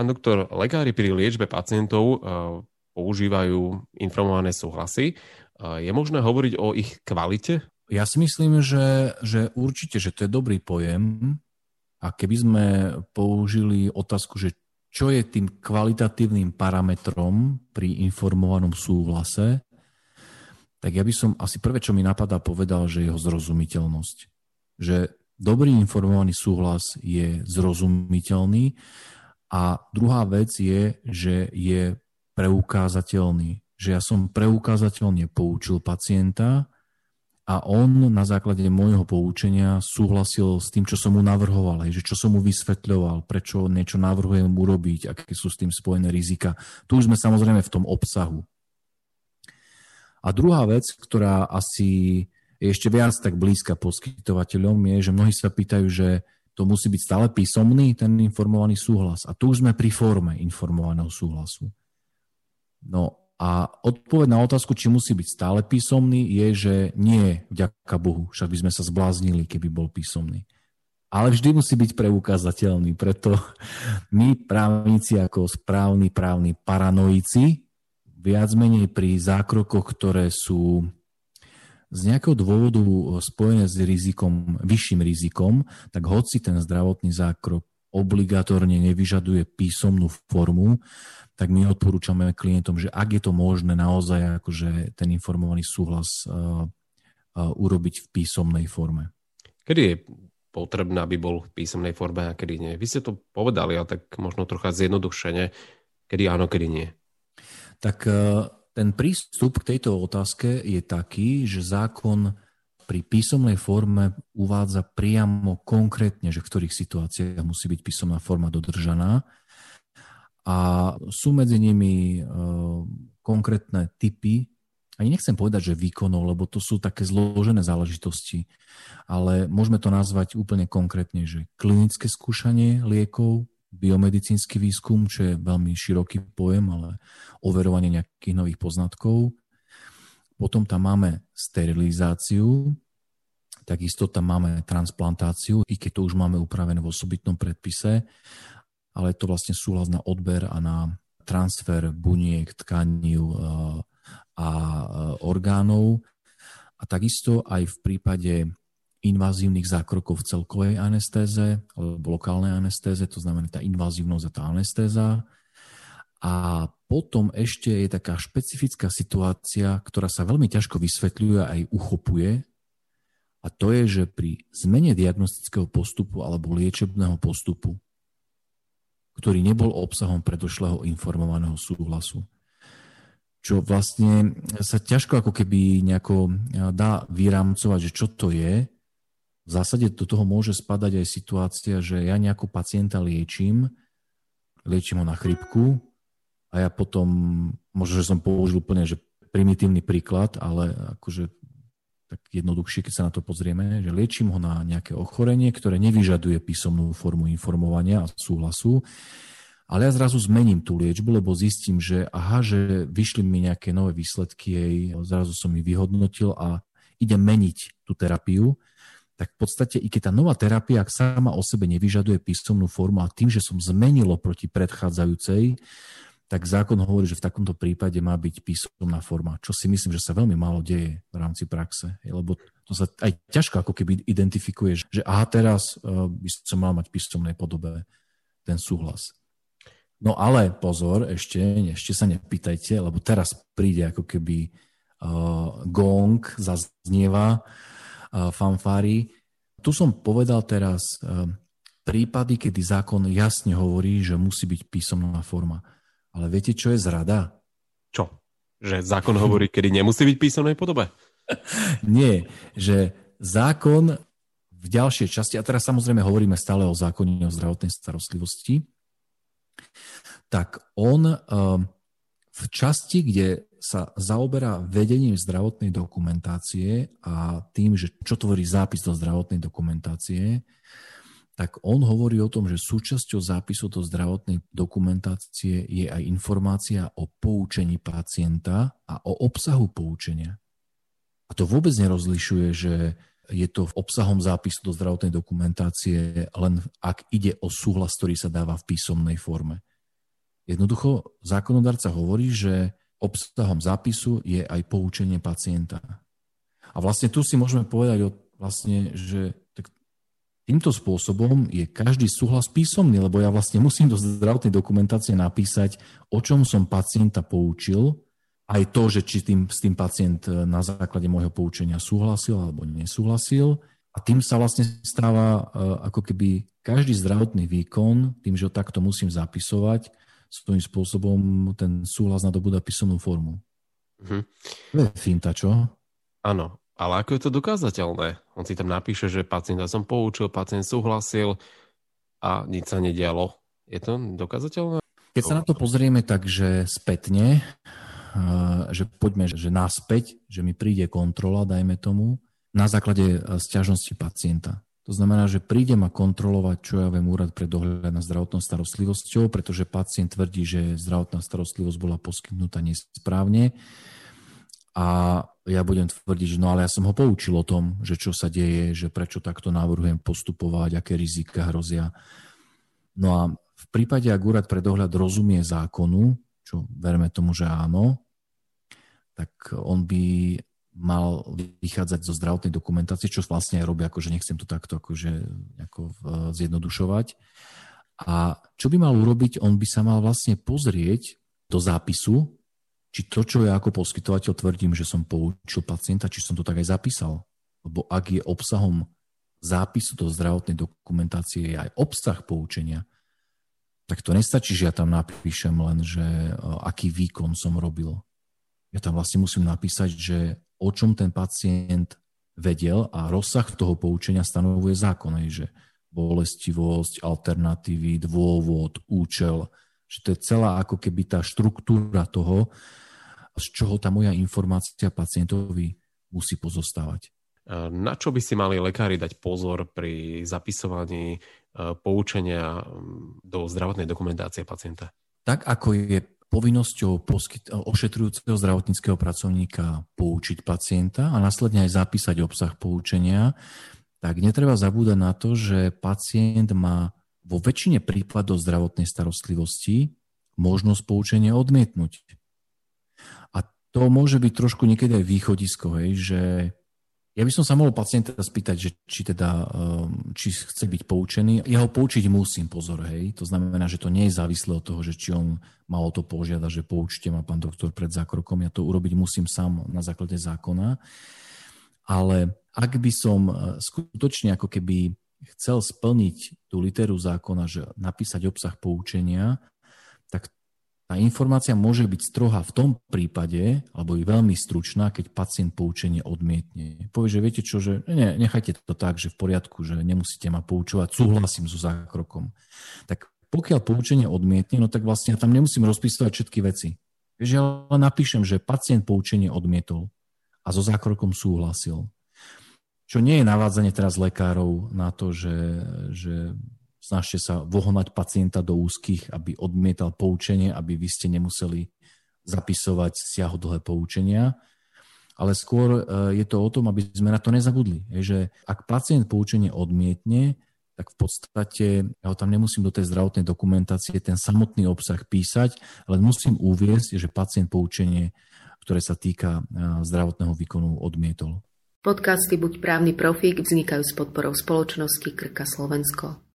Pán doktor, lekári pri liečbe pacientov používajú informované súhlasy. Je možné hovoriť o ich kvalite? Ja si myslím, že, že určite, že to je dobrý pojem. A keby sme použili otázku, že čo je tým kvalitatívnym parametrom pri informovanom súhlase, tak ja by som asi prvé, čo mi napadá, povedal, že jeho zrozumiteľnosť. Že dobrý informovaný súhlas je zrozumiteľný a druhá vec je, že je preukázateľný. Že ja som preukázateľne poučil pacienta a on na základe môjho poučenia súhlasil s tým, čo som mu navrhoval, že čo som mu vysvetľoval, prečo niečo navrhujem urobiť, aké sú s tým spojené rizika. Tu už sme samozrejme v tom obsahu. A druhá vec, ktorá asi je ešte viac tak blízka poskytovateľom, je, že mnohí sa pýtajú, že to musí byť stále písomný, ten informovaný súhlas. A tu už sme pri forme informovaného súhlasu. No a odpoveď na otázku, či musí byť stále písomný, je, že nie, vďaka Bohu. Však by sme sa zbláznili, keby bol písomný. Ale vždy musí byť preukázateľný, preto my právnici ako správni právni paranoici viac menej pri zákrokoch, ktoré sú z nejakého dôvodu spojené s rizikom, vyšším rizikom, tak hoci ten zdravotný zákrok obligatórne nevyžaduje písomnú formu, tak my odporúčame klientom, že ak je to možné naozaj akože ten informovaný súhlas uh, uh, urobiť v písomnej forme. Kedy je potrebné, aby bol v písomnej forme a kedy nie? Vy ste to povedali, ale tak možno trocha zjednodušene, kedy áno, kedy nie. Tak uh, ten prístup k tejto otázke je taký, že zákon pri písomnej forme uvádza priamo konkrétne, že v ktorých situáciách musí byť písomná forma dodržaná. A sú medzi nimi e, konkrétne typy, ani nechcem povedať, že výkonov, lebo to sú také zložené záležitosti, ale môžeme to nazvať úplne konkrétne, že klinické skúšanie liekov, biomedicínsky výskum, čo je veľmi široký pojem, ale overovanie nejakých nových poznatkov. Potom tam máme sterilizáciu, takisto tam máme transplantáciu, i keď to už máme upravené v osobitnom predpise, ale to vlastne súhlas na odber a na transfer buniek, tkaní eh, a eh, orgánov. A takisto aj v prípade invazívnych zákrokov v celkovej anestéze alebo lokálnej anestéze, to znamená tá invazívnosť a tá anestéza. A potom ešte je taká špecifická situácia, ktorá sa veľmi ťažko vysvetľuje a aj uchopuje. A to je, že pri zmene diagnostického postupu alebo liečebného postupu, ktorý nebol obsahom predošlého informovaného súhlasu, čo vlastne sa ťažko ako keby nejako dá vyrámcovať, že čo to je, v zásade do toho môže spadať aj situácia, že ja nejakú pacienta liečím, liečím ho na chrypku a ja potom, možno, že som použil úplne že primitívny príklad, ale akože tak jednoduchšie, keď sa na to pozrieme, že liečím ho na nejaké ochorenie, ktoré nevyžaduje písomnú formu informovania a súhlasu, ale ja zrazu zmením tú liečbu, lebo zistím, že aha, že vyšli mi nejaké nové výsledky, jej, zrazu som ich vyhodnotil a idem meniť tú terapiu, tak v podstate, i keď tá nová terapia, ak sama o sebe nevyžaduje písomnú formu a tým, že som zmenilo proti predchádzajúcej, tak zákon hovorí, že v takomto prípade má byť písomná forma, čo si myslím, že sa veľmi málo deje v rámci praxe, lebo to sa aj ťažko ako keby identifikuje, že aha, teraz uh, by som mal mať písomnej podobe ten súhlas. No ale pozor, ešte, ešte sa nepýtajte, lebo teraz príde ako keby uh, gong, zaznieva, fanfári. Tu som povedal teraz prípady, kedy zákon jasne hovorí, že musí byť písomná forma. Ale viete, čo je zrada? Čo? Že zákon hovorí, kedy nemusí byť písomnej podobe? Nie, že zákon v ďalšej časti, a teraz samozrejme hovoríme stále o zákone o zdravotnej starostlivosti, tak on v časti, kde sa zaoberá vedením zdravotnej dokumentácie a tým, že čo tvorí zápis do zdravotnej dokumentácie, tak on hovorí o tom, že súčasťou zápisu do zdravotnej dokumentácie je aj informácia o poučení pacienta a o obsahu poučenia. A to vôbec nerozlišuje, že je to obsahom zápisu do zdravotnej dokumentácie len ak ide o súhlas, ktorý sa dáva v písomnej forme. Jednoducho zákonodarca hovorí, že obsahom zápisu je aj poučenie pacienta. A vlastne tu si môžeme povedať, vlastne, že tak týmto spôsobom je každý súhlas písomný, lebo ja vlastne musím do zdravotnej dokumentácie napísať, o čom som pacienta poučil, aj to, že či tým, s tým pacient na základe môjho poučenia súhlasil alebo nesúhlasil. A tým sa vlastne stáva e, ako keby každý zdravotný výkon, tým, že ho takto musím zapisovať, svojím spôsobom ten súhlas nadobúda písomnú formu. Mhm. Finta, čo? Áno, ale ako je to dokázateľné? On si tam napíše, že pacienta som poučil, pacient súhlasil a nič sa nedialo. Je to dokázateľné? Keď sa na to pozrieme tak, že spätne, že poďme, že naspäť, že mi príde kontrola, dajme tomu, na základe sťažnosti pacienta. To znamená, že príde ma kontrolovať, čo ja viem, úrad pre dohľad na zdravotnou starostlivosťou, pretože pacient tvrdí, že zdravotná starostlivosť bola poskytnutá nesprávne a ja budem tvrdiť, že no ale ja som ho poučil o tom, že čo sa deje, že prečo takto navrhujem postupovať, aké rizika hrozia. No a v prípade, ak úrad pre dohľad rozumie zákonu, čo verme tomu, že áno, tak on by mal vychádzať zo zdravotnej dokumentácie, čo vlastne aj robí, akože nechcem to takto akože nejako zjednodušovať. A čo by mal urobiť? On by sa mal vlastne pozrieť do zápisu, či to, čo ja ako poskytovateľ tvrdím, že som poučil pacienta, či som to tak aj zapísal. Lebo ak je obsahom zápisu do zdravotnej dokumentácie aj obsah poučenia, tak to nestačí, že ja tam napíšem len, že aký výkon som robil. Ja tam vlastne musím napísať, že o čom ten pacient vedel a rozsah toho poučenia stanovuje zákon, že bolestivosť, alternatívy, dôvod, účel, že to je celá ako keby tá štruktúra toho, z čoho tá moja informácia pacientovi musí pozostávať. Na čo by si mali lekári dať pozor pri zapisovaní e, poučenia do zdravotnej dokumentácie pacienta? Tak ako je povinnosťou poskyt- ošetrujúceho zdravotníckého pracovníka poučiť pacienta a následne aj zapísať obsah poučenia, tak netreba zabúdať na to, že pacient má vo väčšine prípadov zdravotnej starostlivosti možnosť poučenia odmietnúť. A to môže byť trošku niekedy aj východisko, hej, že ja by som sa mohol pacienta spýtať, že či teda, ehm, či chce byť poučený. Ja ho poučiť musím, pozor, hej. To znamená, že to nie je závislé od toho, že či on mal o to požiada, že poučte ma pán doktor pred zákrokom. Ja to urobiť musím sám na základe zákona. Ale ak by som e, skutočne ako keby chcel splniť tú literu zákona, že napísať obsah poučenia, tak tá informácia môže byť strohá v tom prípade, alebo i veľmi stručná, keď pacient poučenie odmietne. Povie, že viete čo, že ne, nechajte to tak, že v poriadku, že nemusíte ma poučovať, súhlasím so zákrokom. Tak pokiaľ poučenie odmietne, no tak vlastne ja tam nemusím rozpísať všetky veci. Vieš, ja len napíšem, že pacient poučenie odmietol a so zákrokom súhlasil. Čo nie je navádzanie teraz lekárov na to, že, že snažte sa vohnať pacienta do úzkých, aby odmietal poučenie, aby vy ste nemuseli zapisovať siahodlhé poučenia. Ale skôr e, je to o tom, aby sme na to nezabudli. Je, že ak pacient poučenie odmietne, tak v podstate ja ho tam nemusím do tej zdravotnej dokumentácie ten samotný obsah písať, ale musím uviezť, že pacient poučenie, ktoré sa týka e, zdravotného výkonu, odmietol. Podcasty Buď právny profík vznikajú s podporou spoločnosti Krka Slovensko.